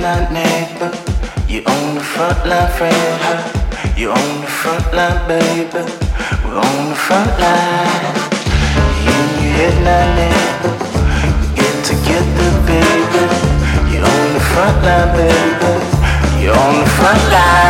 frontline neighbor. You on the front line, friend. You on the front line, baby. We're on the frontline. You and your headline neighbor. We get together, baby. You on the front line, baby. You on the front line.